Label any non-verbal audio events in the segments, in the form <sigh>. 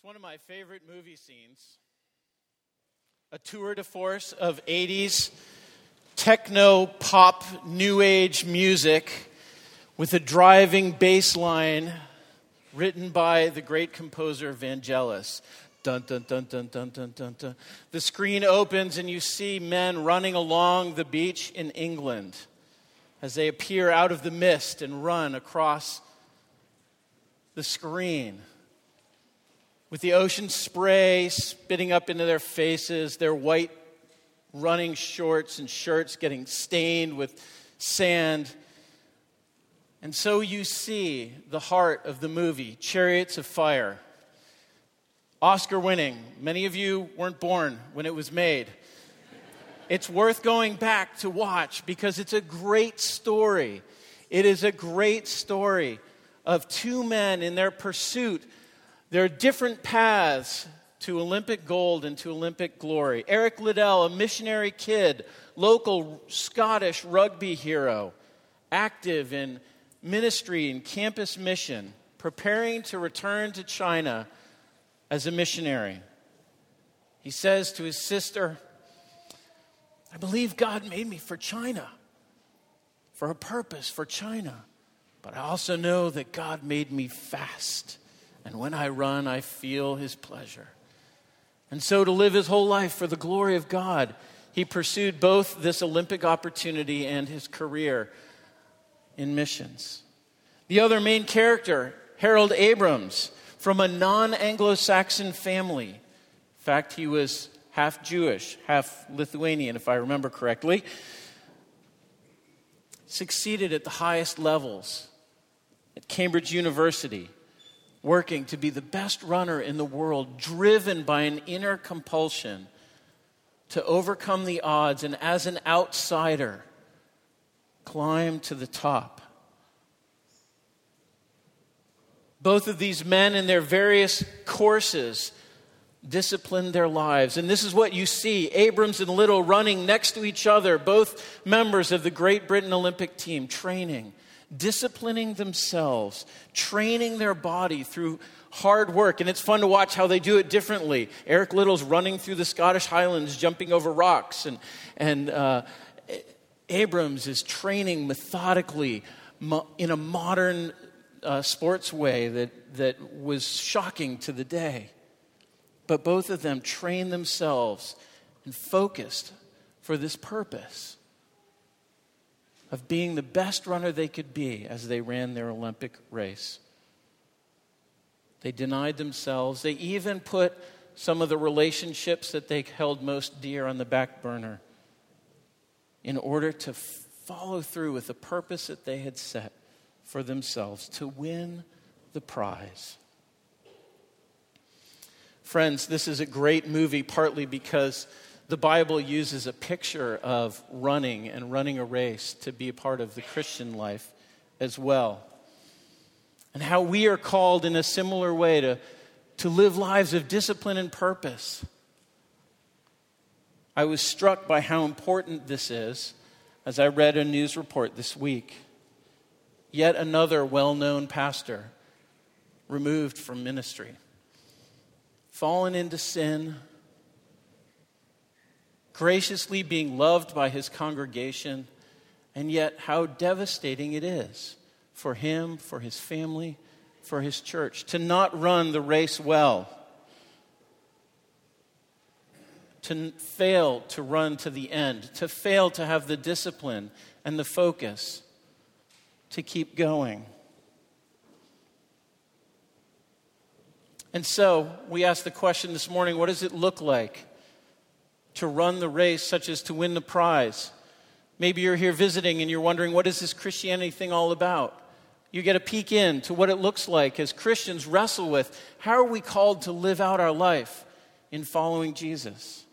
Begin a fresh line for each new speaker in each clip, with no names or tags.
It's one of my favorite movie scenes. A tour de force of 80s techno pop new age music with a driving bass line written by the great composer Vangelis. Dun, dun, dun, dun, dun, dun, dun, dun. The screen opens and you see men running along the beach in England as they appear out of the mist and run across the screen with the ocean spray spitting up into their faces, their white running shorts and shirts getting stained with sand. And so you see the heart of the movie, Chariots of Fire. Oscar winning. Many of you weren't born when it was made. It's worth going back to watch because it's a great story. It is a great story of two men in their pursuit there are different paths to Olympic gold and to Olympic glory. Eric Liddell, a missionary kid, local Scottish rugby hero, active in ministry and campus mission, preparing to return to China as a missionary. He says to his sister, I believe God made me for China, for a purpose for China. But I also know that God made me fast and when I run, I feel his pleasure. And so, to live his whole life for the glory of God, he pursued both this Olympic opportunity and his career in missions. The other main character, Harold Abrams, from a non Anglo Saxon family. In fact, he was half Jewish, half Lithuanian, if I remember correctly. Succeeded at the highest levels at Cambridge University working to be the best runner in the world, driven by an inner compulsion to overcome the odds and as an outsider, climb to the top. Both of these men, in their various courses, disciplined their lives. And this is what you see Abrams and Liddell running next to each other, both members of the Great Britain Olympic team, training disciplining themselves, training their body through hard work. And it's fun to watch how they do it differently. Eric Liddell's running through the Scottish Highlands, jumping over rocks, and, and uh, Abrams is training methodically in a modern uh, sports way that, that was shocking to the day. But both of them trained themselves and focused for this purpose of being the best runner they could be as they ran their Olympic race. They denied themselves. They even put some of the relationships that they held most dear on the back burner in order to follow through with the purpose that they had set for themselves to win the prize. Friends, this is a great movie partly because the Bible uses a picture of running and running a race to be a part of the Christian life as well. And how we are called in a similar way to, to live lives of discipline and purpose. I was struck by how important this is as I read a news report this week. Yet another well known pastor removed from ministry, fallen into sin graciously being loved by his congregation, and yet how devastating it is for him, for his family, for his church to not run the race well, to fail to run to the end, to fail to have the discipline and the focus to keep going. And so we ask the question this morning what does it look like to run the race, such as to win the prize. Maybe you're here visiting and you're wondering, what is this Christianity thing all about? You get a peek in to what it looks like as Christians wrestle with how are we called to live out our life in following Jesus?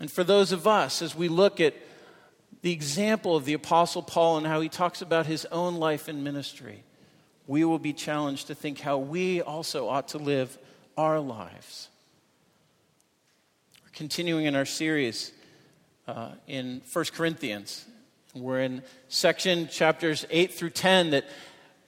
And for those of us, as we look at the example of the Apostle Paul and how he talks about his own life and ministry, we will be challenged to think how we also ought to live our lives continuing in our series uh, in 1 Corinthians. We're in section chapters 8 through 10 that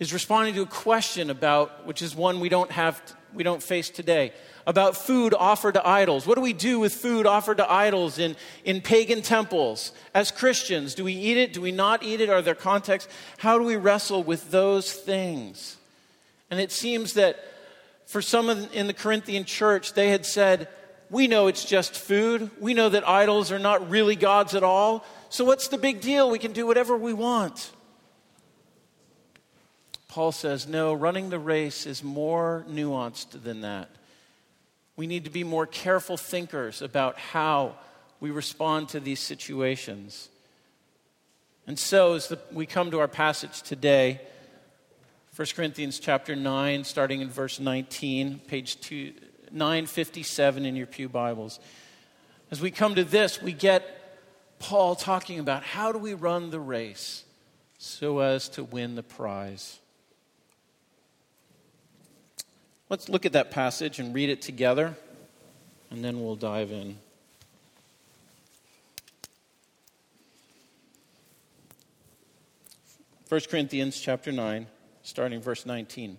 is responding to a question about, which is one we don't have, we don't face today, about food offered to idols. What do we do with food offered to idols in, in pagan temples? As Christians, do we eat it? Do we not eat it? Are there contexts? How do we wrestle with those things? And it seems that for some in the Corinthian church, they had said, We know it's just food. We know that idols are not really gods at all. So what's the big deal? We can do whatever we want. Paul says, No, running the race is more nuanced than that. We need to be more careful thinkers about how we respond to these situations. And so, as the, we come to our passage today, 1 Corinthians chapter 9, starting in verse 19, page 2, 957 in your Pew Bibles. As we come to this, we get Paul talking about how do we run the race so as to win the prize. Let's look at that passage and read it together, and then we'll dive in. First Corinthians chapter 9 starting verse 19.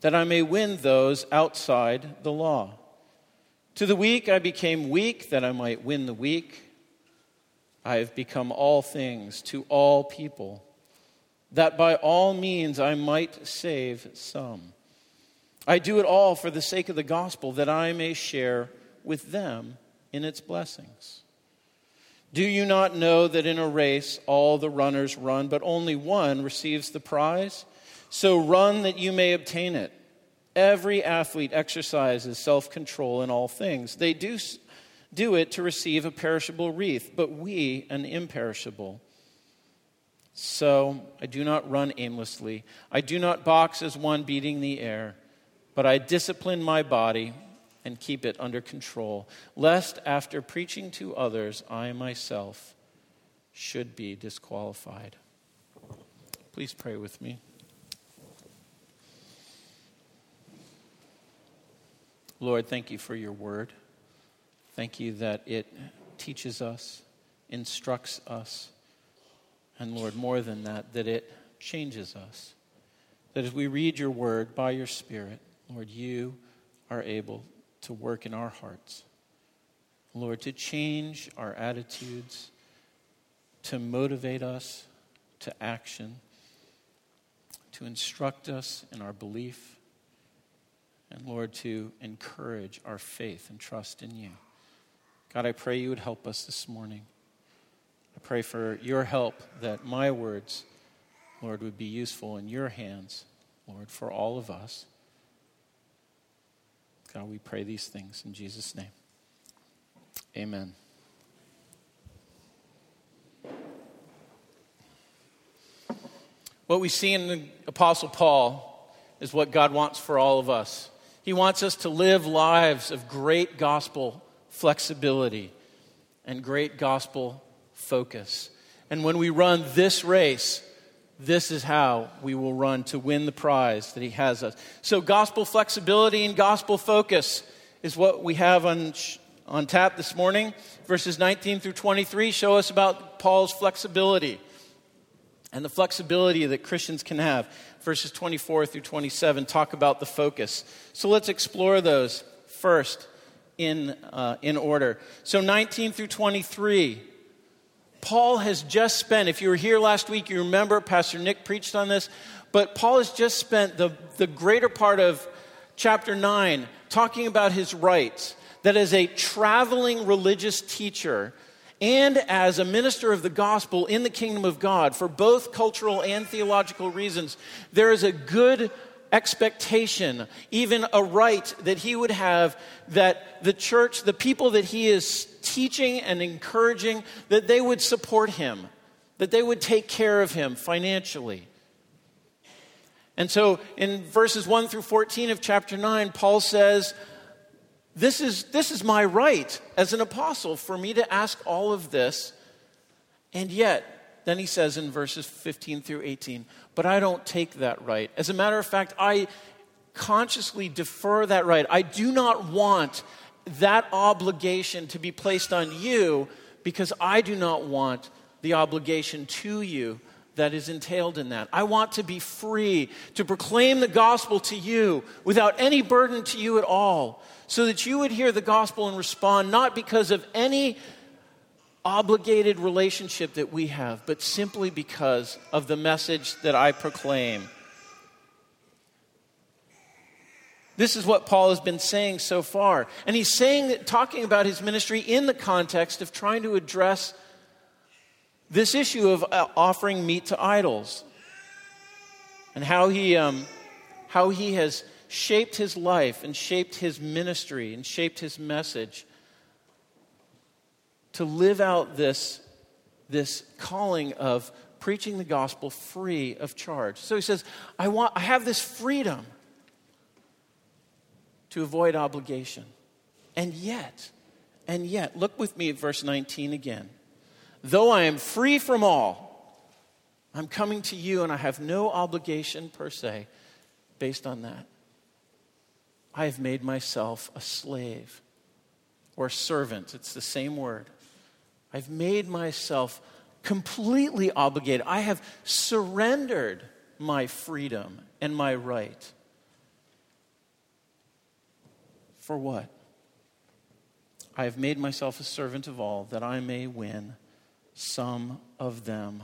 that I may win those outside the law. To the weak I became weak, that I might win the weak. I have become all things to all people, that by all means I might save some. I do it all for the sake of the gospel, that I may share with them in its blessings. Do you not know that in a race all the runners run, but only one receives the prize? So run that you may obtain it. Every athlete exercises self control in all things. They do, do it to receive a perishable wreath, but we an imperishable. So I do not run aimlessly. I do not box as one beating the air, but I discipline my body and keep it under control, lest after preaching to others, I myself should be disqualified. Please pray with me. Lord, thank you for your word. Thank you that it teaches us, instructs us, and Lord, more than that, that it changes us. That as we read your word by your Spirit, Lord, you are able to work in our hearts. Lord, to change our attitudes, to motivate us to action, to instruct us in our belief, and Lord, to encourage our faith and trust in you. God, I pray you would help us this morning. I pray for your help that my words, Lord, would be useful in your hands, Lord, for all of us. God, we pray these things in Jesus' name. Amen. What we see in the Apostle Paul is what God wants for all of us. He wants us to live lives of great gospel flexibility and great gospel focus. And when we run this race, this is how we will run to win the prize that he has us. So, gospel flexibility and gospel focus is what we have on, on tap this morning. Verses 19 through 23 show us about Paul's flexibility and the flexibility that Christians can have. Verses 24 through 27 talk about the focus. So, let's explore those first in, uh, in order. So, 19 through 23 Paul has just spent, if you were here last week, you remember Pastor Nick preached on this, but Paul has just spent the, the greater part of chapter 9 talking about his rights. That as a traveling religious teacher and as a minister of the gospel in the kingdom of God, for both cultural and theological reasons, there is a good expectation, even a right that he would have that the church, the people that he is teaching and encouraging, that they would support him, that they would take care of him financially. And so in verses 1 through 14 of chapter 9, Paul says, this is, this is my right as an apostle for me to ask all of this. And yet, then he says in verses 15 through 18, but I don't take that right. As a matter of fact, I consciously defer that right. I do not want that obligation to be placed on you because I do not want the obligation to you that is entailed in that. I want to be free to proclaim the gospel to you without any burden to you at all, so that you would hear the gospel and respond not because of any obligated relationship that we have, but simply because of the message that I proclaim. This is what Paul has been saying so far. And he's saying that, talking about his ministry in the context of trying to address this issue of uh, offering meat to idols and how he, um, how he has shaped his life and shaped his ministry and shaped his message to live out this, this calling of preaching the gospel free of charge. So he says, I, want, I have this freedom to avoid obligation. And yet, and yet, look with me at verse 19 again. Though I am free from all, I'm coming to you and I have no obligation per se based on that. I have made myself a slave or servant. It's the same word. I've made myself completely obligated. I have surrendered my freedom and my right. For what? I have made myself a servant of all that I may win some of them.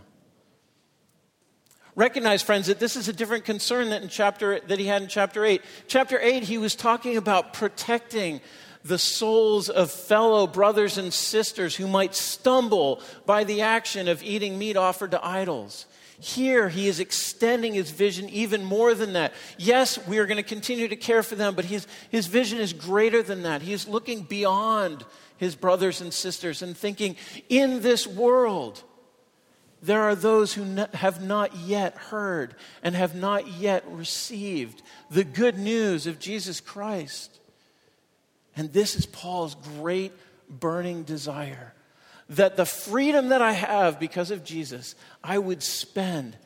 Recognize, friends, that this is a different concern that, in chapter, that he had in chapter 8. Chapter 8, he was talking about protecting the souls of fellow brothers and sisters who might stumble by the action of eating meat offered to idols. Here, he is extending his vision even more than that. Yes, we are going to continue to care for them, but his, his vision is greater than that. He is looking beyond his brothers and sisters and thinking, in this world, there are those who have not yet heard and have not yet received the good news of Jesus Christ. And this is Paul's great burning desire that the freedom that I have because of Jesus, I would spend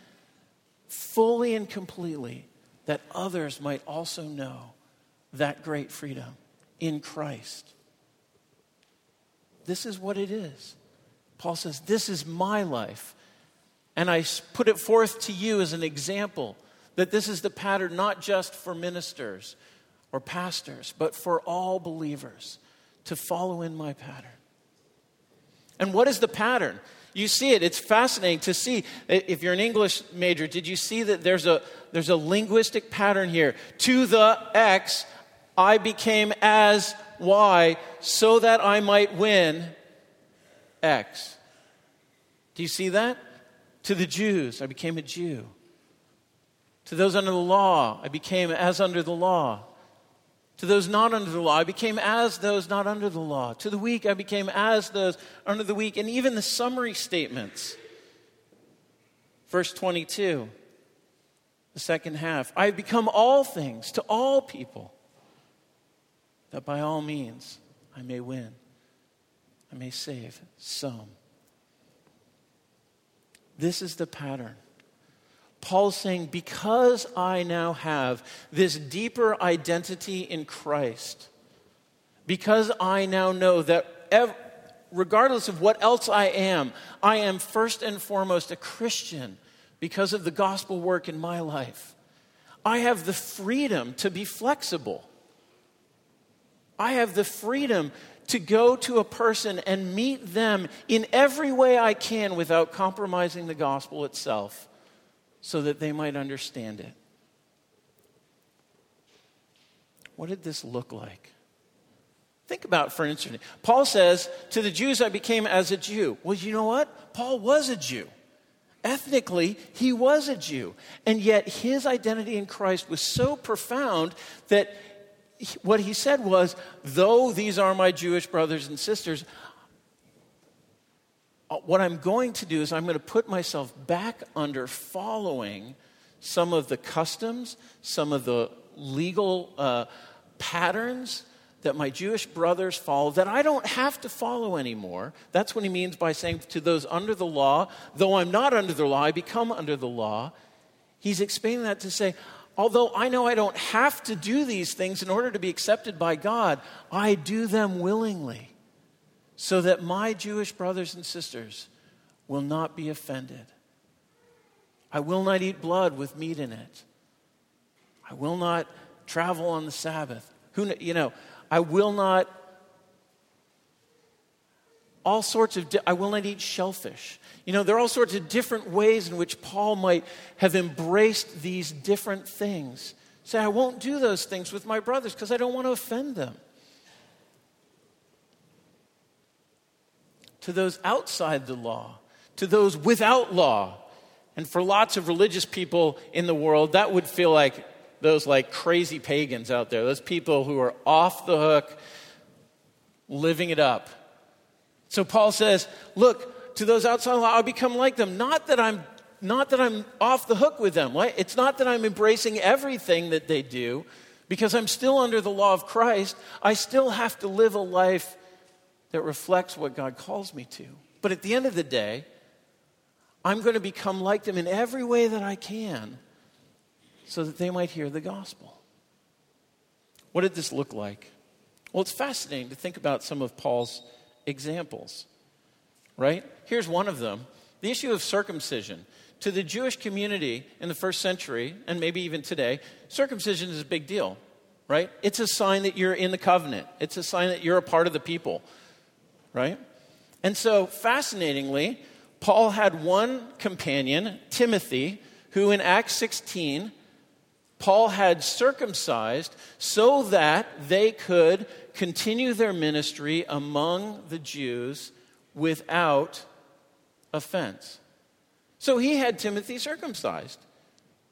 fully and completely that others might also know that great freedom in Christ. This is what it is. Paul says, This is my life. And I put it forth to you as an example that this is the pattern not just for ministers or pastors, but for all believers to follow in my pattern. And what is the pattern? You see it. It's fascinating to see. If you're an English major, did you see that there's a, there's a linguistic pattern here? To the X, I became as Y so that I might win X. Do you see that? To the Jews, I became a Jew. To those under the law, I became as under the law. To those not under the law, I became as those not under the law. To the weak, I became as those under the weak. And even the summary statements. Verse 22, the second half I have become all things to all people that by all means I may win, I may save some. This is the pattern. Paul's saying, because I now have this deeper identity in Christ, because I now know that ev- regardless of what else I am, I am first and foremost a Christian because of the gospel work in my life. I have the freedom to be flexible. I have the freedom to go to a person and meet them in every way I can without compromising the gospel itself so that they might understand it. What did this look like? Think about for instance. Paul says, To the Jews I became as a Jew. Well, you know what? Paul was a Jew. Ethnically, he was a Jew. And yet his identity in Christ was so profound that what he said was, though these are my Jewish brothers and sisters, what I'm going to do is I'm going to put myself back under following some of the customs, some of the legal uh, patterns that my Jewish brothers follow that I don't have to follow anymore. That's what he means by saying to those under the law, though I'm not under the law, I become under the law. He's explaining that to say, although I know I don't have to do these things in order to be accepted by God, I do them willingly so that my Jewish brothers and sisters will not be offended. I will not eat blood with meat in it. I will not travel on the Sabbath. Who, you know, I will not, all sorts of, I will not eat shellfish. You know, there are all sorts of different ways in which Paul might have embraced these different things. Say, I won't do those things with my brothers because I don't want to offend them. To those outside the law, to those without law, and for lots of religious people in the world, that would feel like those like crazy pagans out there, those people who are off the hook, living it up. So Paul says, look, to those outside the law, I'll become like them. Not that I'm not that I'm off the hook with them. Right? It's not that I'm embracing everything that they do, because I'm still under the law of Christ. I still have to live a life that reflects what God calls me to. But at the end of the day, I'm going to become like them in every way that I can so that they might hear the gospel. What did this look like? Well, it's fascinating to think about some of Paul's examples, right? Here's one of them the issue of circumcision. To the Jewish community in the first century, and maybe even today, circumcision is a big deal, right? It's a sign that you're in the covenant, it's a sign that you're a part of the people, right? And so, fascinatingly, Paul had one companion, Timothy, who in Acts 16 Paul had circumcised so that they could continue their ministry among the Jews without offense. So he had Timothy circumcised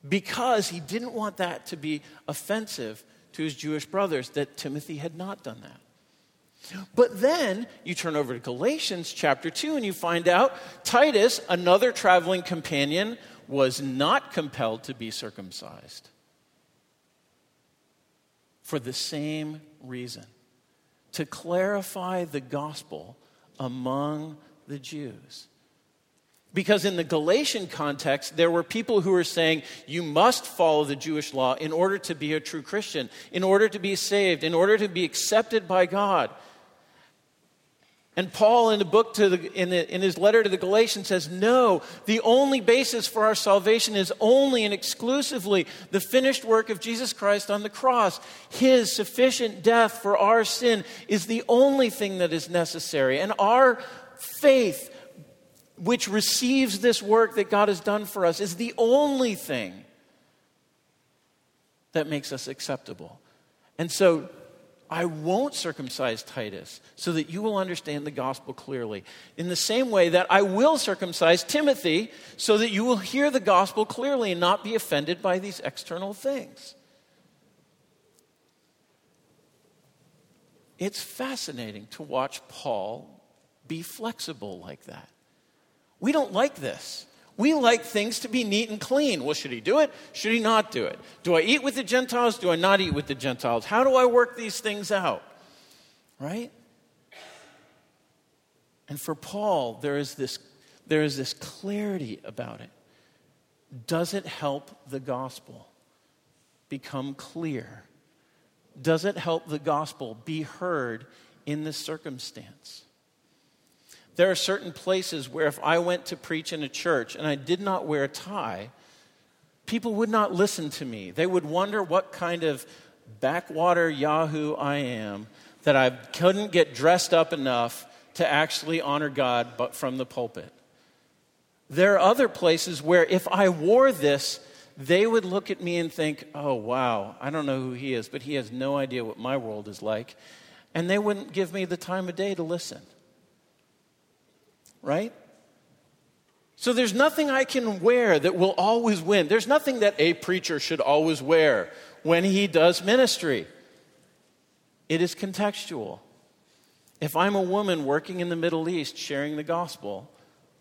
because he didn't want that to be offensive to his Jewish brothers, that Timothy had not done that. But then you turn over to Galatians chapter 2 and you find out Titus, another traveling companion, was not compelled to be circumcised for the same reason to clarify the gospel among the Jews. Because in the Galatian context, there were people who were saying, you must follow the Jewish law in order to be a true Christian, in order to be saved, in order to be accepted by God. And Paul, in the book to the, in, the, in his letter to the Galatians, says, No, the only basis for our salvation is only and exclusively the finished work of Jesus Christ on the cross. His sufficient death for our sin is the only thing that is necessary. And our faith, which receives this work that God has done for us, is the only thing that makes us acceptable. And so I won't circumcise Titus so that you will understand the gospel clearly. In the same way that I will circumcise Timothy so that you will hear the gospel clearly and not be offended by these external things. It's fascinating to watch Paul be flexible like that. We don't like this. We like things to be neat and clean. Well, should he do it? Should he not do it? Do I eat with the Gentiles? Do I not eat with the Gentiles? How do I work these things out? Right? And for Paul, there is this, there is this clarity about it. Does it help the gospel become clear? Does it help the gospel be heard in this circumstance? There are certain places where if I went to preach in a church and I did not wear a tie, people would not listen to me. They would wonder what kind of backwater Yahoo I am that I couldn't get dressed up enough to actually honor God but from the pulpit. There are other places where if I wore this, they would look at me and think, oh, wow, I don't know who he is, but he has no idea what my world is like. And they wouldn't give me the time of day to listen right? So there's nothing I can wear that will always win. There's nothing that a preacher should always wear when he does ministry. It is contextual. If I'm a woman working in the Middle East sharing the gospel,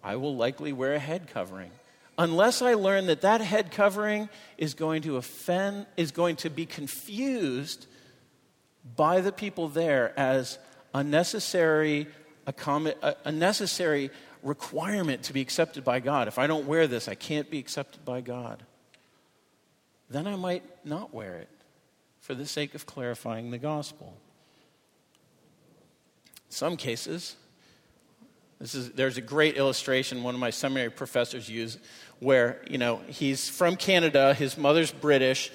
I will likely wear a head covering. Unless I learn that that head covering is going to offend, is going to be confused by the people there as a necessary, a, a necessary requirement to be accepted by God. If I don't wear this, I can't be accepted by God. Then I might not wear it for the sake of clarifying the gospel. In Some cases, this is, there's a great illustration one of my seminary professors used where, you know, he's from Canada, his mother's British,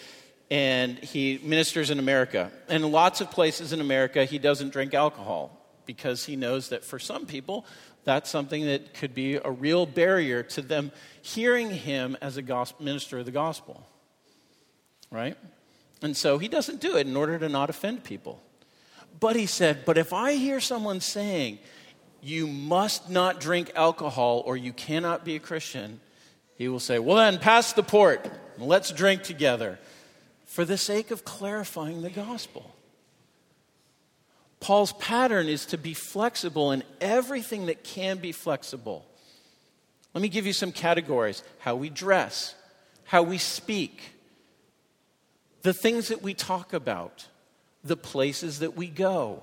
and he ministers in America. And in lots of places in America, he doesn't drink alcohol because he knows that for some people, that's something that could be a real barrier to them hearing him as a gospel, minister of the gospel. Right? And so he doesn't do it in order to not offend people. But he said, But if I hear someone saying, you must not drink alcohol or you cannot be a Christian, he will say, Well, then, pass the port. Let's drink together for the sake of clarifying the gospel. Paul's pattern is to be flexible in everything that can be flexible. Let me give you some categories how we dress, how we speak, the things that we talk about, the places that we go.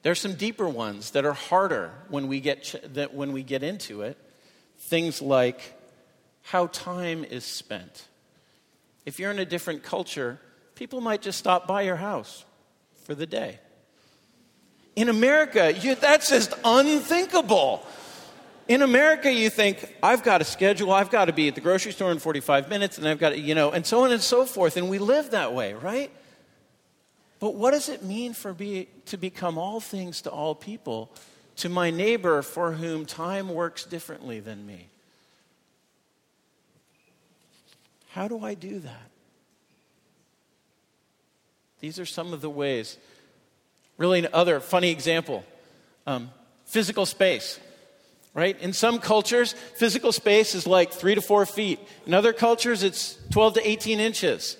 There's some deeper ones that are harder when we get, that when we get into it. Things like how time is spent. If you're in a different culture, people might just stop by your house for the day. In America, you, that's just unthinkable. In America, you think, I've got a schedule, I've got to be at the grocery store in 45 minutes, and I've got to, you know, and so on and so forth. And we live that way, right? But what does it mean for be, to become all things to all people, to my neighbor for whom time works differently than me? How do I do that? These are some of the ways. Really, another funny example um, physical space. Right? In some cultures, physical space is like three to four feet. In other cultures, it's 12 to 18 inches.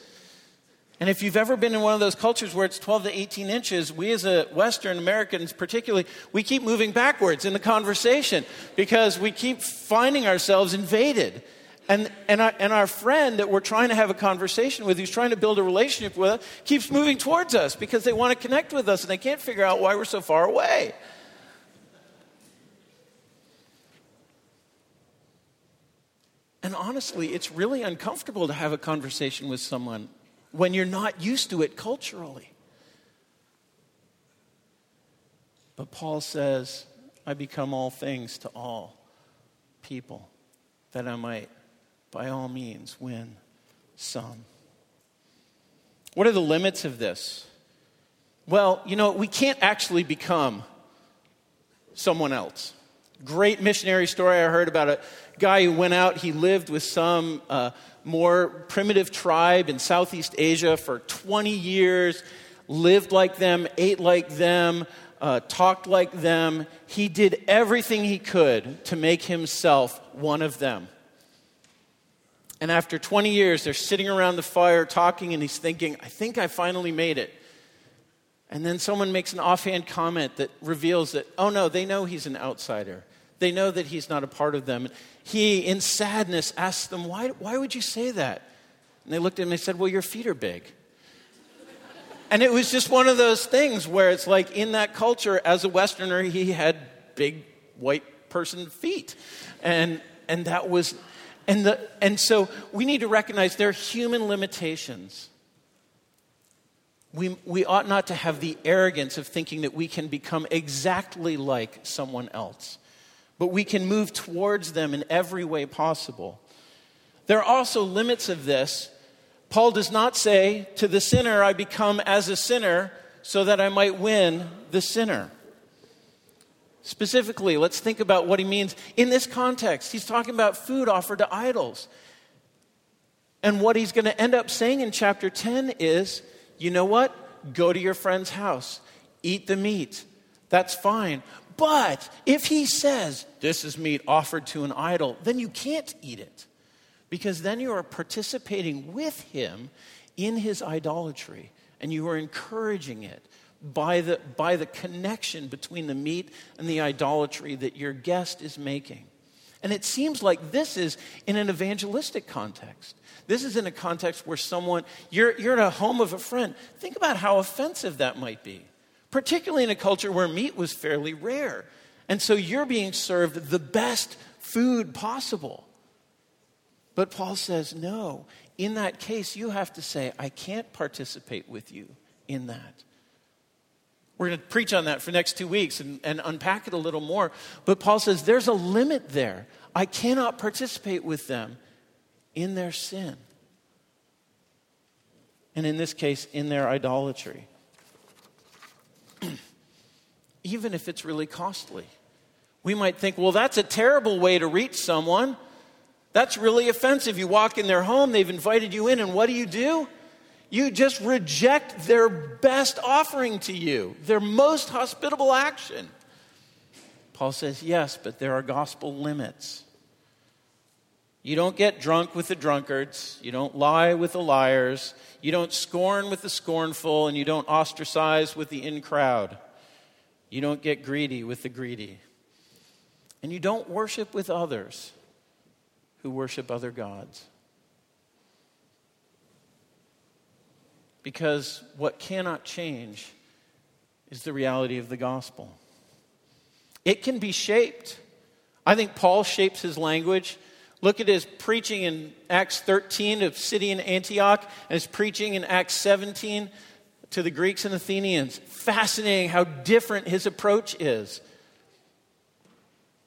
And if you've ever been in one of those cultures where it's 12 to 18 inches, we as a Western Americans, particularly, we keep moving backwards in the conversation because we keep finding ourselves invaded. And, and, our, and our friend that we're trying to have a conversation with, who's trying to build a relationship with, us, keeps moving towards us because they want to connect with us and they can't figure out why we're so far away. And honestly, it's really uncomfortable to have a conversation with someone when you're not used to it culturally. But Paul says, I become all things to all people, that I might, by all means, win some. What are the limits of this? Well, you know, we can't actually become someone else. Great missionary story I heard about a guy who went out, he lived with some uh, more primitive tribe in Southeast Asia for 20 years, lived like them, ate like them, uh, talked like them. He did everything he could to make himself one of them. And after 20 years, they're sitting around the fire talking, and he's thinking, I think I finally made it. And then someone makes an offhand comment that reveals that, oh no, they know he's an outsider. They know that he's not a part of them. He, in sadness, asks them, Why, why would you say that? And they looked at him and they said, Well, your feet are big. <laughs> and it was just one of those things where it's like in that culture, as a Westerner, he had big white person feet. And, and that was, and, the, and so we need to recognize there are human limitations. We, we ought not to have the arrogance of thinking that we can become exactly like someone else but we can move towards them in every way possible. There are also limits of this. Paul does not say, To the sinner, I become as a sinner so that I might win the sinner. Specifically, let's think about what he means in this context. He's talking about food offered to idols. And what he's going to end up saying in chapter 10 is you know what? Go to your friend's house, eat the meat. That's fine. But if he says, This is meat offered to an idol, then you can't eat it. Because then you are participating with him in his idolatry and you are encouraging it by the, by the connection between the meat and the idolatry that your guest is making. And it seems like this is in an evangelistic context. This is in a context where someone, you're, you're at a home of a friend. Think about how offensive that might be, particularly in a culture where meat was fairly rare. And so you're being served the best food possible. But Paul says, no. In that case, you have to say, I can't participate with you in that. We're going to preach on that for the next two weeks and, and unpack it a little more. But Paul says there's a limit there. I cannot participate with them in their sin. And in this case, in their idolatry. <clears throat> Even if it's really costly. We might think, well, that's a terrible way to reach someone. That's really offensive. You walk in their home, they've invited you in, and what do you do? You just reject their best offering to you, their most hospitable action. Paul says, yes, but there are gospel limits. You don't get drunk with the drunkards. You don't lie with the liars. You don't scorn with the scornful, and you don't ostracize with the in crowd. You don't get greedy with the greedy. And you don't worship with others who worship other gods. Because what cannot change is the reality of the gospel. It can be shaped. I think Paul shapes his language. Look at his preaching in Acts 13 of city in Antioch and his preaching in Acts 17 to the Greeks and Athenians. Fascinating how different his approach is.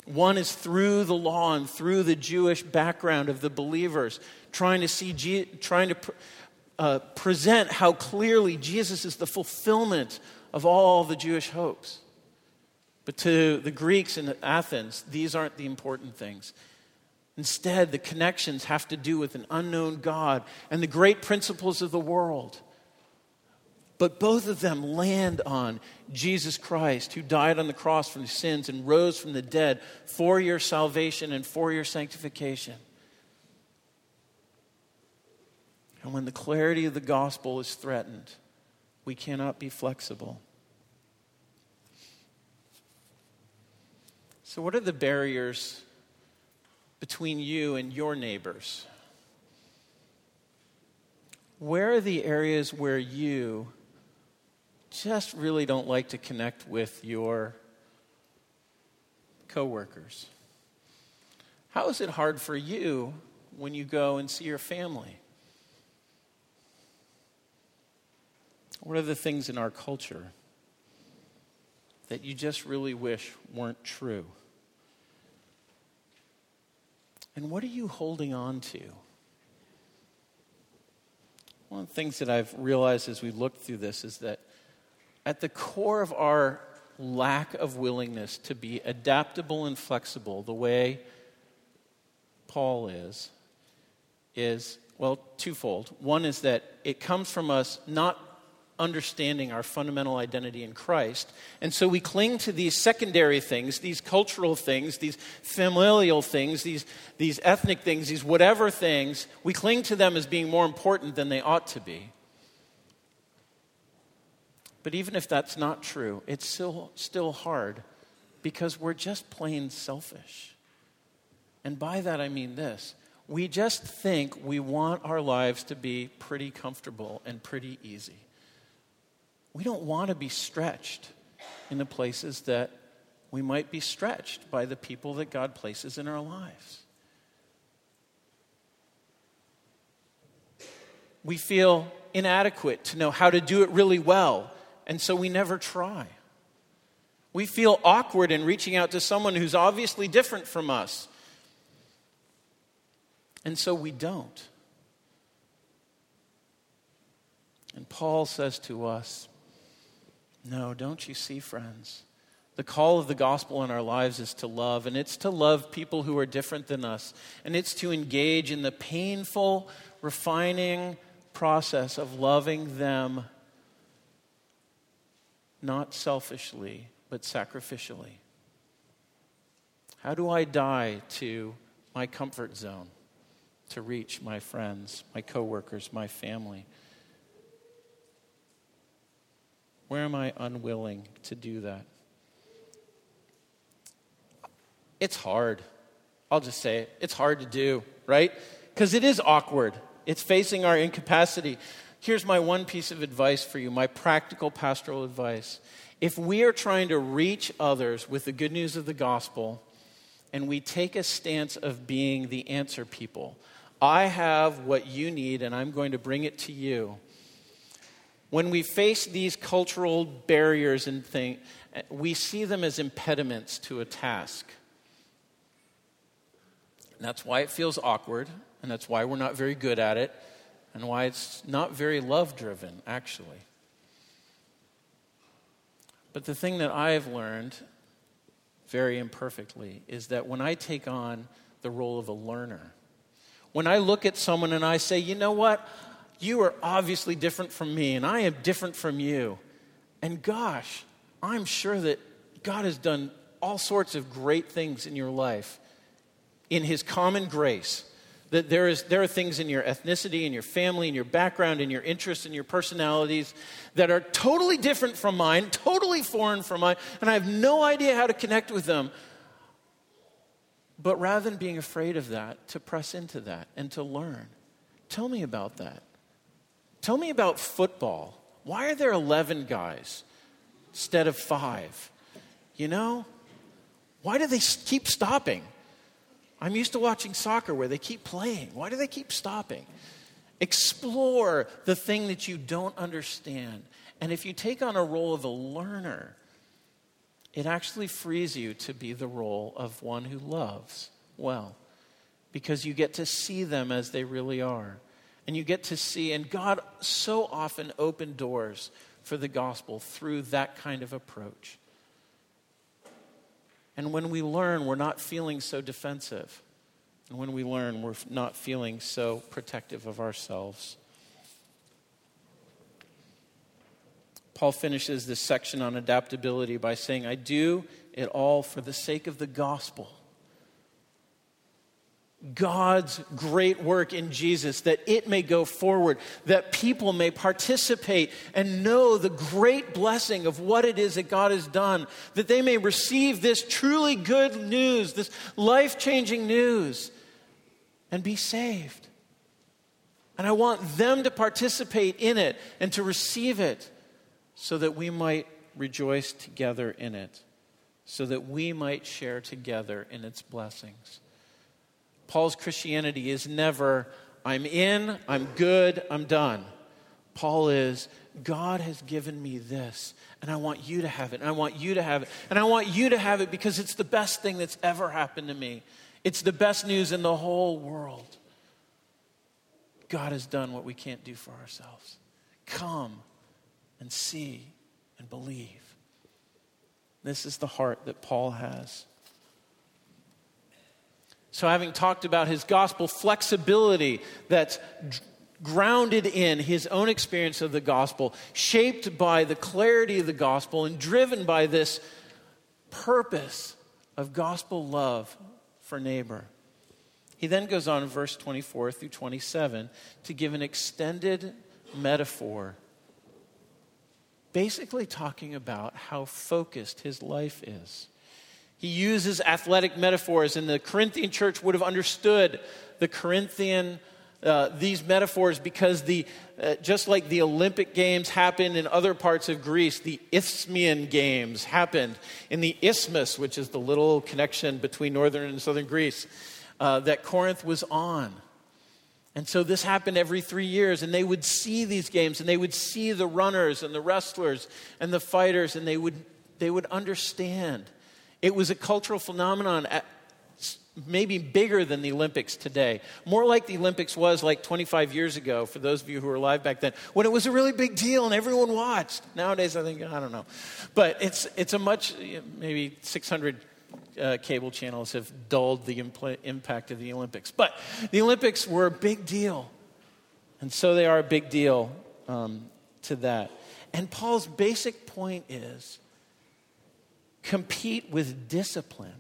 One is through the law and through the Jewish background of the believers, trying to see, trying to uh, present how clearly Jesus is the fulfillment of all the Jewish hopes. But to the Greeks in Athens, these aren't the important things. Instead, the connections have to do with an unknown God and the great principles of the world. But both of them land on Jesus Christ, who died on the cross for sins and rose from the dead for your salvation and for your sanctification. And when the clarity of the gospel is threatened, we cannot be flexible. So, what are the barriers between you and your neighbors? Where are the areas where you just really don't like to connect with your coworkers? How is it hard for you when you go and see your family? What are the things in our culture that you just really wish weren't true? And what are you holding on to? One of the things that I've realized as we looked through this is that at the core of our lack of willingness to be adaptable and flexible, the way Paul is, is, well, twofold. One is that it comes from us not understanding our fundamental identity in Christ. And so we cling to these secondary things, these cultural things, these familial things, these, these ethnic things, these whatever things. We cling to them as being more important than they ought to be. But even if that's not true, it's still, still hard because we're just plain selfish. And by that I mean this we just think we want our lives to be pretty comfortable and pretty easy. We don't want to be stretched in the places that we might be stretched by the people that God places in our lives. We feel inadequate to know how to do it really well, and so we never try. We feel awkward in reaching out to someone who's obviously different from us, and so we don't. And Paul says to us, no, don't you see, friends? The call of the gospel in our lives is to love, and it's to love people who are different than us. And it's to engage in the painful, refining process of loving them, not selfishly, but sacrificially. How do I die to my comfort zone to reach my friends, my coworkers, my family? Where am I unwilling to do that? It's hard. I'll just say it. It's hard to do, right? Because it is awkward. It's facing our incapacity. Here's my one piece of advice for you, my practical pastoral advice. If we are trying to reach others with the good news of the gospel, and we take a stance of being the answer people, I have what you need, and I'm going to bring it to you. When we face these cultural barriers and things, we see them as impediments to a task. And that's why it feels awkward, and that's why we're not very good at it, and why it's not very love driven, actually. But the thing that I've learned very imperfectly is that when I take on the role of a learner, when I look at someone and I say, you know what? You are obviously different from me, and I am different from you. And gosh, I'm sure that God has done all sorts of great things in your life in his common grace that there, is, there are things in your ethnicity, in your family, in your background, in your interests, in your personalities that are totally different from mine, totally foreign from mine, and I have no idea how to connect with them. But rather than being afraid of that, to press into that and to learn. Tell me about that. Tell me about football. Why are there 11 guys instead of five? You know? Why do they keep stopping? I'm used to watching soccer where they keep playing. Why do they keep stopping? Explore the thing that you don't understand. And if you take on a role of a learner, it actually frees you to be the role of one who loves well because you get to see them as they really are. And you get to see, and God so often opened doors for the gospel through that kind of approach. And when we learn, we're not feeling so defensive. And when we learn, we're not feeling so protective of ourselves. Paul finishes this section on adaptability by saying, I do it all for the sake of the gospel God's great work in Jesus, that it may go forward, that people may participate and know the great blessing of what it is that God has done, that they may receive this truly good news, this life changing news, and be saved. And I want them to participate in it and to receive it so that we might rejoice together in it, so that we might share together in its blessings. Paul's Christianity is never, I'm in, I'm good, I'm done. Paul is, God has given me this, and I want you to have it, and I want you to have it, and I want you to have it because it's the best thing that's ever happened to me. It's the best news in the whole world. God has done what we can't do for ourselves. Come and see and believe. This is the heart that Paul has. So, having talked about his gospel flexibility that's grounded in his own experience of the gospel, shaped by the clarity of the gospel, and driven by this purpose of gospel love for neighbor. He then goes on in verse 24 through 27 to give an extended metaphor, basically talking about how focused his life is. He uses athletic metaphors, and the Corinthian church would have understood the Corinthian. Uh, these metaphors because the uh, just like the Olympic Games happened in other parts of Greece, the Isthmian Games happened in the Isthmus, which is the little connection between northern and southern Greece uh, that Corinth was on. And so this happened every three years, and they would see these games, and they would see the runners and the wrestlers and the fighters, and they would they would understand it was a cultural phenomenon, maybe bigger than the Olympics today. More like the Olympics was like 25 years ago, for those of you who were alive back then, when it was a really big deal and everyone watched. Nowadays, I think, I don't know. But it's, it's a much, maybe 600 uh, cable channels have dulled the impl- impact of the Olympics. But the Olympics were a big deal. And so they are a big deal um, to that. And Paul's basic point is Compete with discipline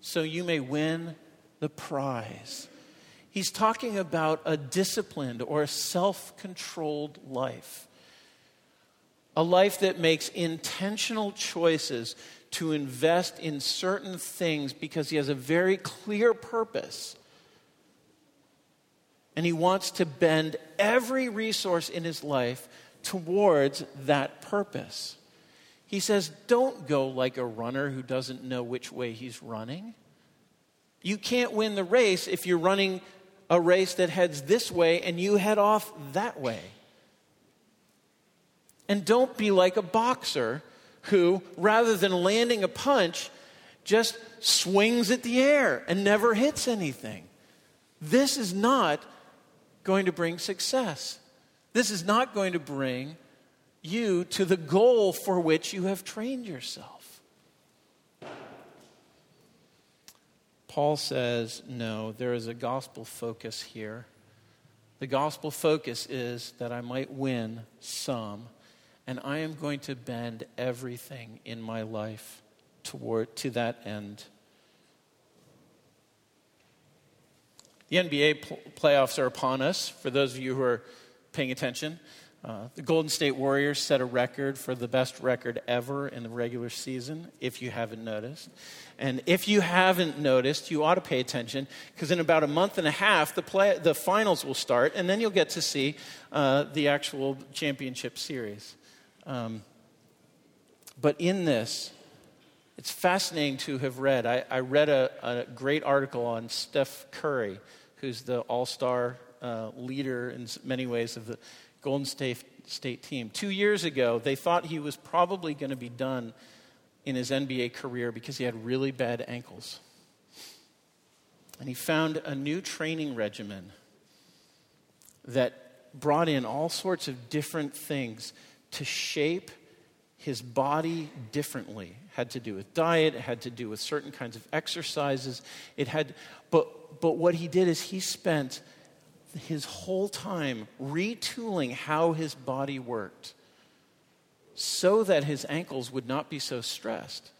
so you may win the prize. He's talking about a disciplined or a self controlled life. a life that makes intentional choices to invest in certain things because he has a very clear purpose. And he wants to bend every resource in his life towards that purpose. He says, Don't go like a runner who doesn't know which way he's running. You can't win the race if you're running a race that heads this way and you head off that way. And don't be like a boxer who, rather than landing a punch, just swings at the air and never hits anything. This is not going to bring success. This is not going to bring you to the goal for which you have trained yourself. Paul says, no, there is a gospel focus here. The gospel focus is that I might win some and I am going to bend everything in my life toward to that end. The NBA pl- playoffs are upon us. For those of you who are paying attention, uh, the Golden State Warriors set a record for the best record ever in the regular season, if you haven't noticed. And if you haven't noticed, you ought to pay attention because in about a month and a half, the, play, the finals will start, and then you'll get to see uh, the actual championship series. Um, but in this, it's fascinating to have read. I, I read a, a, great article on Steph Curry, who's the all star uh, leader in many ways of the Golden State, State team. Two years ago, they thought he was probably going to be done in his NBA career because he had really bad ankles. And he found a new training regimen that brought in all sorts of different things to shape his body differently. It had to do with diet, it had to do with certain kinds of exercises. It had but but what he did is he spent his whole time retooling how his body worked so that his ankles would not be so stressed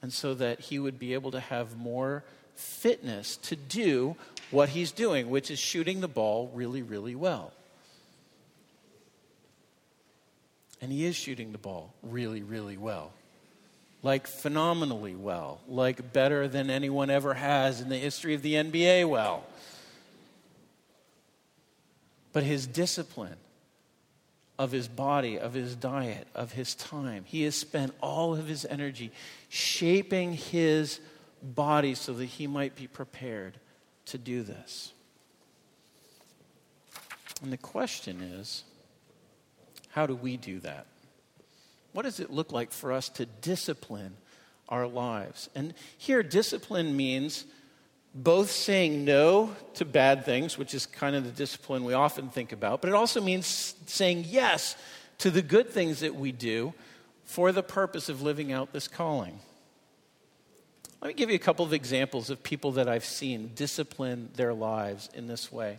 and so that he would be able to have more fitness to do what he's doing, which is shooting the ball really, really well. And he is shooting the ball really, really well. Like phenomenally well. Like better than anyone ever has in the history of the NBA well. But his discipline of his body, of his diet, of his time, he has spent all of his energy shaping his body so that he might be prepared to do this. And the question is how do we do that? What does it look like for us to discipline our lives? And here, discipline means both saying no to bad things, which is kind of the discipline we often think about, but it also means saying yes to the good things that we do for the purpose of living out this calling. Let me give you a couple of examples of people that I've seen discipline their lives in this way.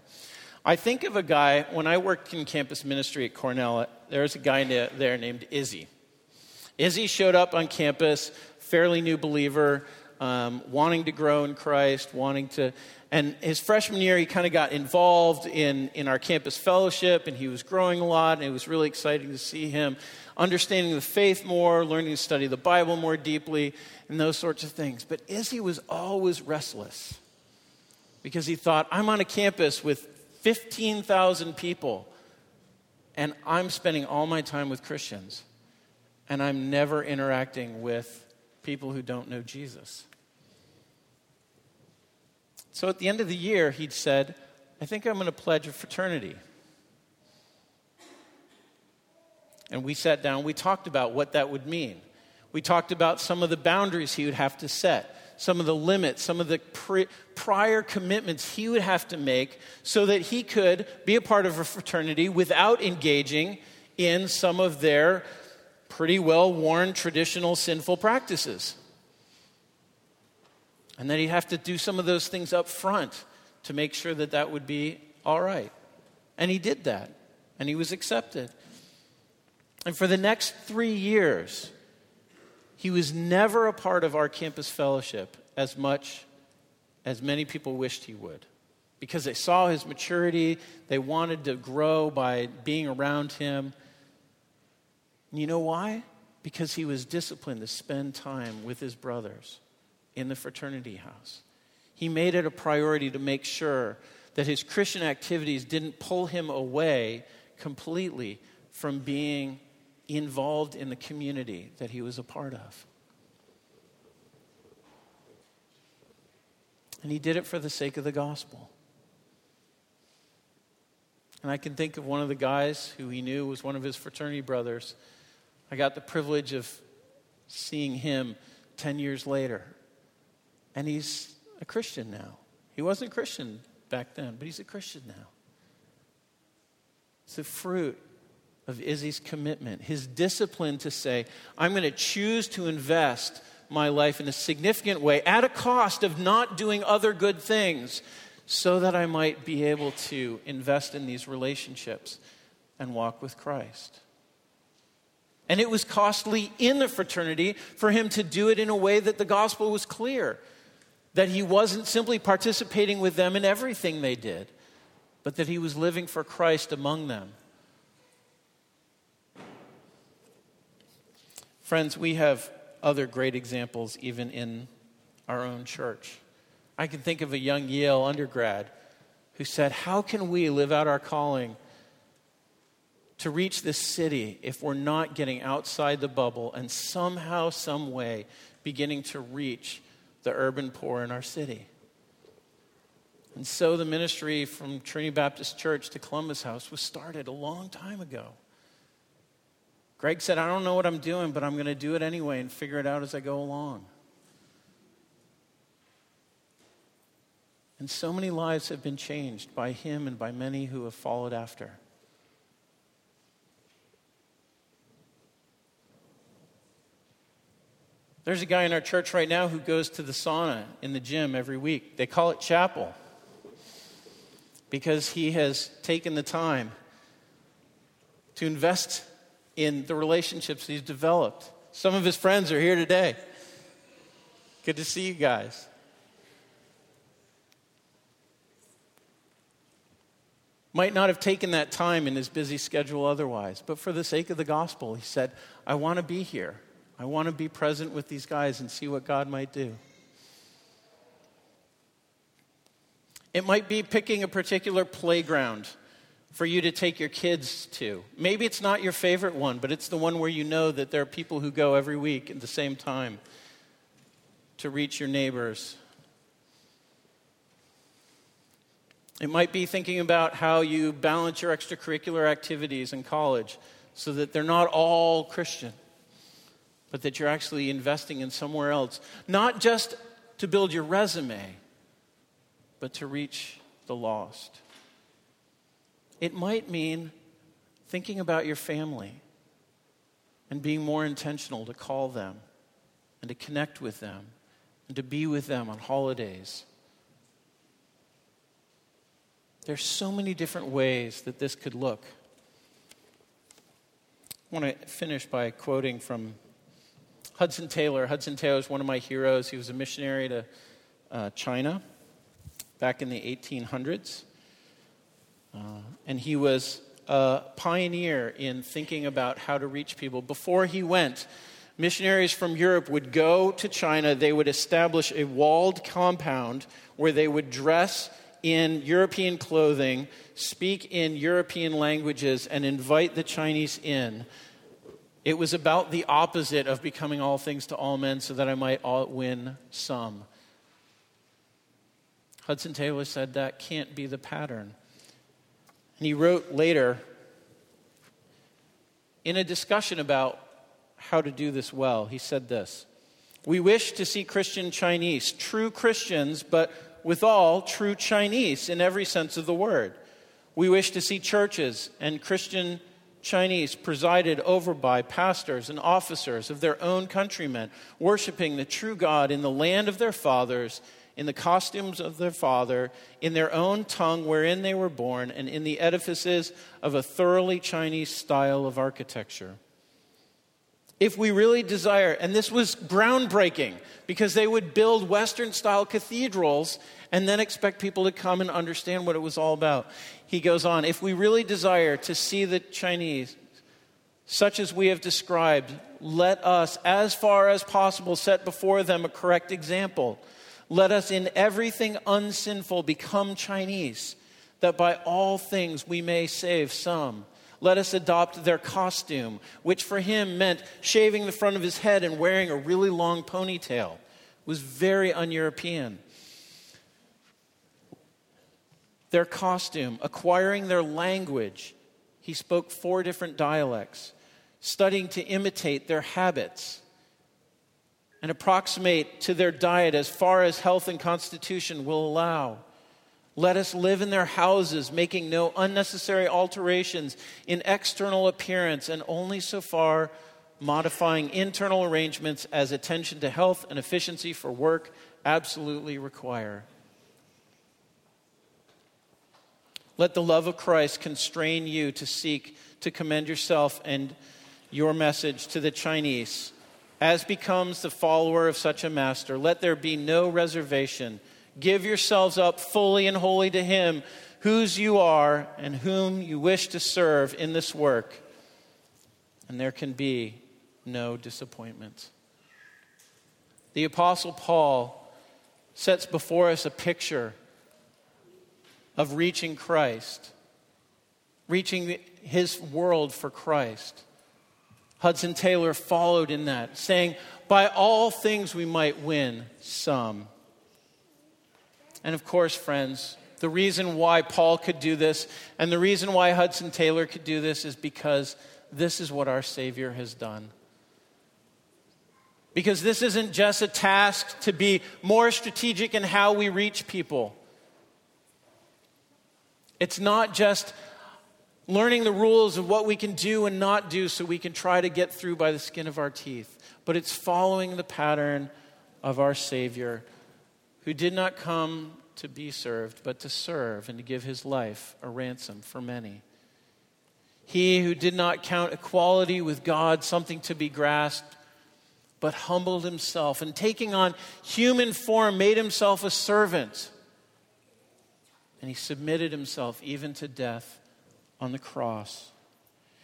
I think of a guy, when I worked in campus ministry at Cornell, there's a guy there named Izzy. Izzy showed up on campus, fairly new believer, um, wanting to grow in Christ, wanting to. And his freshman year, he kind of got involved in, in our campus fellowship, and he was growing a lot, and it was really exciting to see him understanding the faith more, learning to study the Bible more deeply, and those sorts of things. But Izzy was always restless because he thought, I'm on a campus with 15,000 people, and I'm spending all my time with Christians, and I'm never interacting with people who don't know Jesus. So at the end of the year, he'd said, I think I'm going to pledge a fraternity. And we sat down, we talked about what that would mean. We talked about some of the boundaries he would have to set some of the limits, some of the prior commitments he would have to make so that he could be a part of a fraternity without engaging in some of their pretty well worn traditional sinful practices. And then he'd have to do some of those things up front to make sure that that would be all right. And he did that, and he was accepted. And for the next three years, he was never a part of our campus fellowship as much as many people wished he would because they saw his maturity, they wanted to grow by being around him. And you know why? Because he was disciplined to spend time with his brothers in the fraternity house. He made it a priority to make sure that his Christian activities didn't pull him away completely from being involved in the community that he was a part of. And he did it for the sake of the gospel. And I can think of one of the guys who he knew was one of his fraternity brothers. I got the privilege of seeing him 10 years later. And he's a Christian now. He wasn't a Christian back then, but he's a Christian now. It's the fruit of Izzy's commitment, his discipline to say, I'm going to choose to invest my life in a significant way at a cost of not doing other good things so that I might be able to invest in these relationships and walk with Christ. And it was costly in the fraternity for him to do it in a way that the gospel was clear, that he wasn't simply participating with them in everything they did, but that he was living for Christ among them. Friends, we have other great examples even in our own church. I can think of a young Yale undergrad who said, How can we live out our calling to reach this city if we're not getting outside the bubble and somehow, some way, beginning to reach the urban poor in our city? And so the ministry from Trinity Baptist Church to Columbus House was started a long time ago. Greg said, I don't know what I'm doing, but I'm going to do it anyway and figure it out as I go along. And so many lives have been changed by him and by many who have followed after. There's a guy in our church right now who goes to the sauna in the gym every week. They call it chapel because he has taken the time to invest in the relationships he's developed. Some of his friends are here today. Good to see you guys. Might not have taken that time in his busy schedule otherwise, but for the sake of the gospel, he said, I want to be here. I want to be present with these guys and see what God might do. It might be picking a particular playground for you to take your kids to. Maybe it's not your favorite one, but it's the one where you know that there are people who go every week at the same time to reach your neighbors. It might be thinking about how you balance your extracurricular activities in college so that they're not all Christian, but that you're actually investing in somewhere else. Not just to build your resume, but to reach the lost. It might mean thinking about your family and being more intentional to call them and to connect with them and to be with them on holidays. There's so many different ways that this could look. I want to finish by quoting from Hudson Taylor. Hudson Taylor is one of my heroes. He was a missionary to uh, China back in the 1800s. Uh, and he was a pioneer in thinking about how to reach people. Before he went, missionaries from Europe would go to China, they would establish a walled compound where they would dress in European clothing, speak in European languages, and invite the Chinese in. It was about the opposite of becoming all things to all men so that I might win some. Hudson Taylor said that can't be the pattern. And he wrote later in a discussion about how to do this well, he said this We wish to see Christian Chinese, true Christians, but withal true Chinese in every sense of the word. We wish to see churches and Christian Chinese presided over by pastors and officers of their own countrymen, worshiping the true God in the land of their fathers in the costumes of their father, in their own tongue wherein they were born, and in the edifices of a thoroughly Chinese style of architecture. If we really desire, and this was groundbreaking because they would build Western style cathedrals and then expect people to come and understand what it was all about. He goes on, if we really desire to see the Chinese such as we have described, let us, as far as possible, set before them a correct example. Let us in everything unsinful become Chinese, that by all things we may save some. Let us adopt their costume, which for him meant shaving the front of his head and wearing a really long ponytail. It was very un European. Their costume, acquiring their language. He spoke four different dialects studying to imitate their habits and approximate to their diet as far as health and constitution will allow. Let us live in their houses, making no unnecessary alterations in external appearance, and only so far modifying internal arrangements as attention to health and efficiency for work absolutely require. Let the love of Christ constrain you to seek to commend yourself and your message to the Chinese. As becomes the follower of such a master, let there be no reservation. Give yourselves up fully and wholly to Him, whose you are and whom you wish to serve in this work. And there can be no disappointment. The Apostle Paul sets before us a picture of reaching Christ, reaching his world for Christ. Hudson Taylor followed in that, saying, By all things we might win some. And of course, friends, the reason why Paul could do this and the reason why Hudson Taylor could do this is because this is what our Savior has done. Because this isn't just a task to be more strategic in how we reach people. It's not just learning the rules of what we can do and not do so we can try to get through by the skin of our teeth. But it's following the pattern of our Savior, who did not come to be served, but to serve and to give his life a ransom for many. He who did not count equality with God something to be grasped, but humbled himself and taking on human form made himself a servant. And he submitted himself even to death on the cross.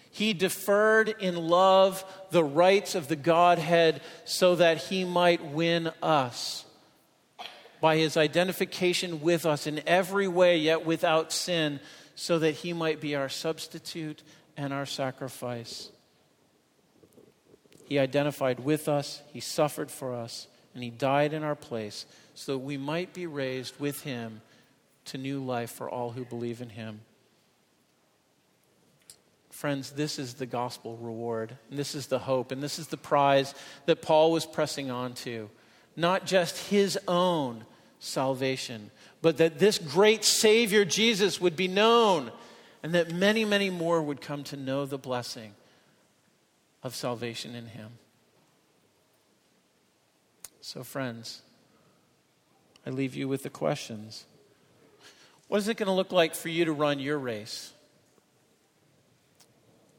He deferred in love the rights of the Godhead so that he might win us by his identification with us in every way, yet without sin, so that he might be our substitute and our sacrifice. He identified with us, he suffered for us, and he died in our place so that we might be raised with him to new life for all who believe in him. Friends, this is the gospel reward, and this is the hope, and this is the prize that Paul was pressing on to. Not just his own salvation, but that this great Savior, Jesus, would be known, and that many, many more would come to know the blessing of salvation in him. So, friends, I leave you with the questions. What is it going to look like for you to run your race?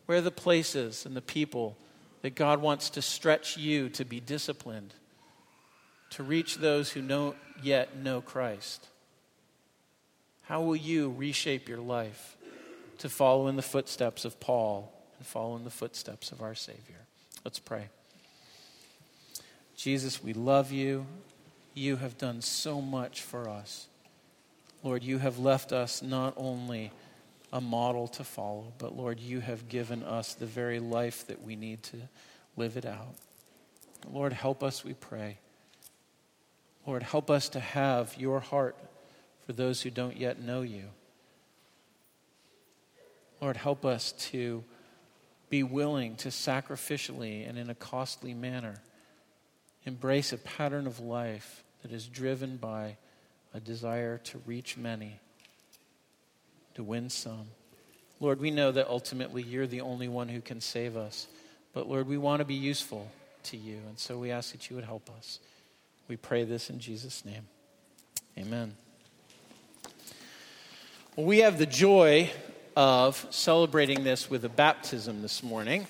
Where are the places and the people that God wants to stretch you to be disciplined, to reach those who don't yet know Christ? How will you reshape your life to follow in the footsteps of Paul and follow in the footsteps of our Savior? Let's pray. Jesus, we love you. You have done so much for us. Lord, you have left us not only a model to follow. But Lord, you have given us the very life that we need to live it out. Lord, help us, we pray. Lord, help us to have your heart for those who don't yet know you. Lord, help us to be willing to sacrificially and in a costly manner embrace a pattern of life that is driven by a desire to reach many to win some. Lord, we know that ultimately you're the only one who can save us. But Lord, we want to be useful to you. And so we ask that you would help us. We pray this in Jesus' name. Amen. Well, we have the joy of celebrating this with a baptism this morning.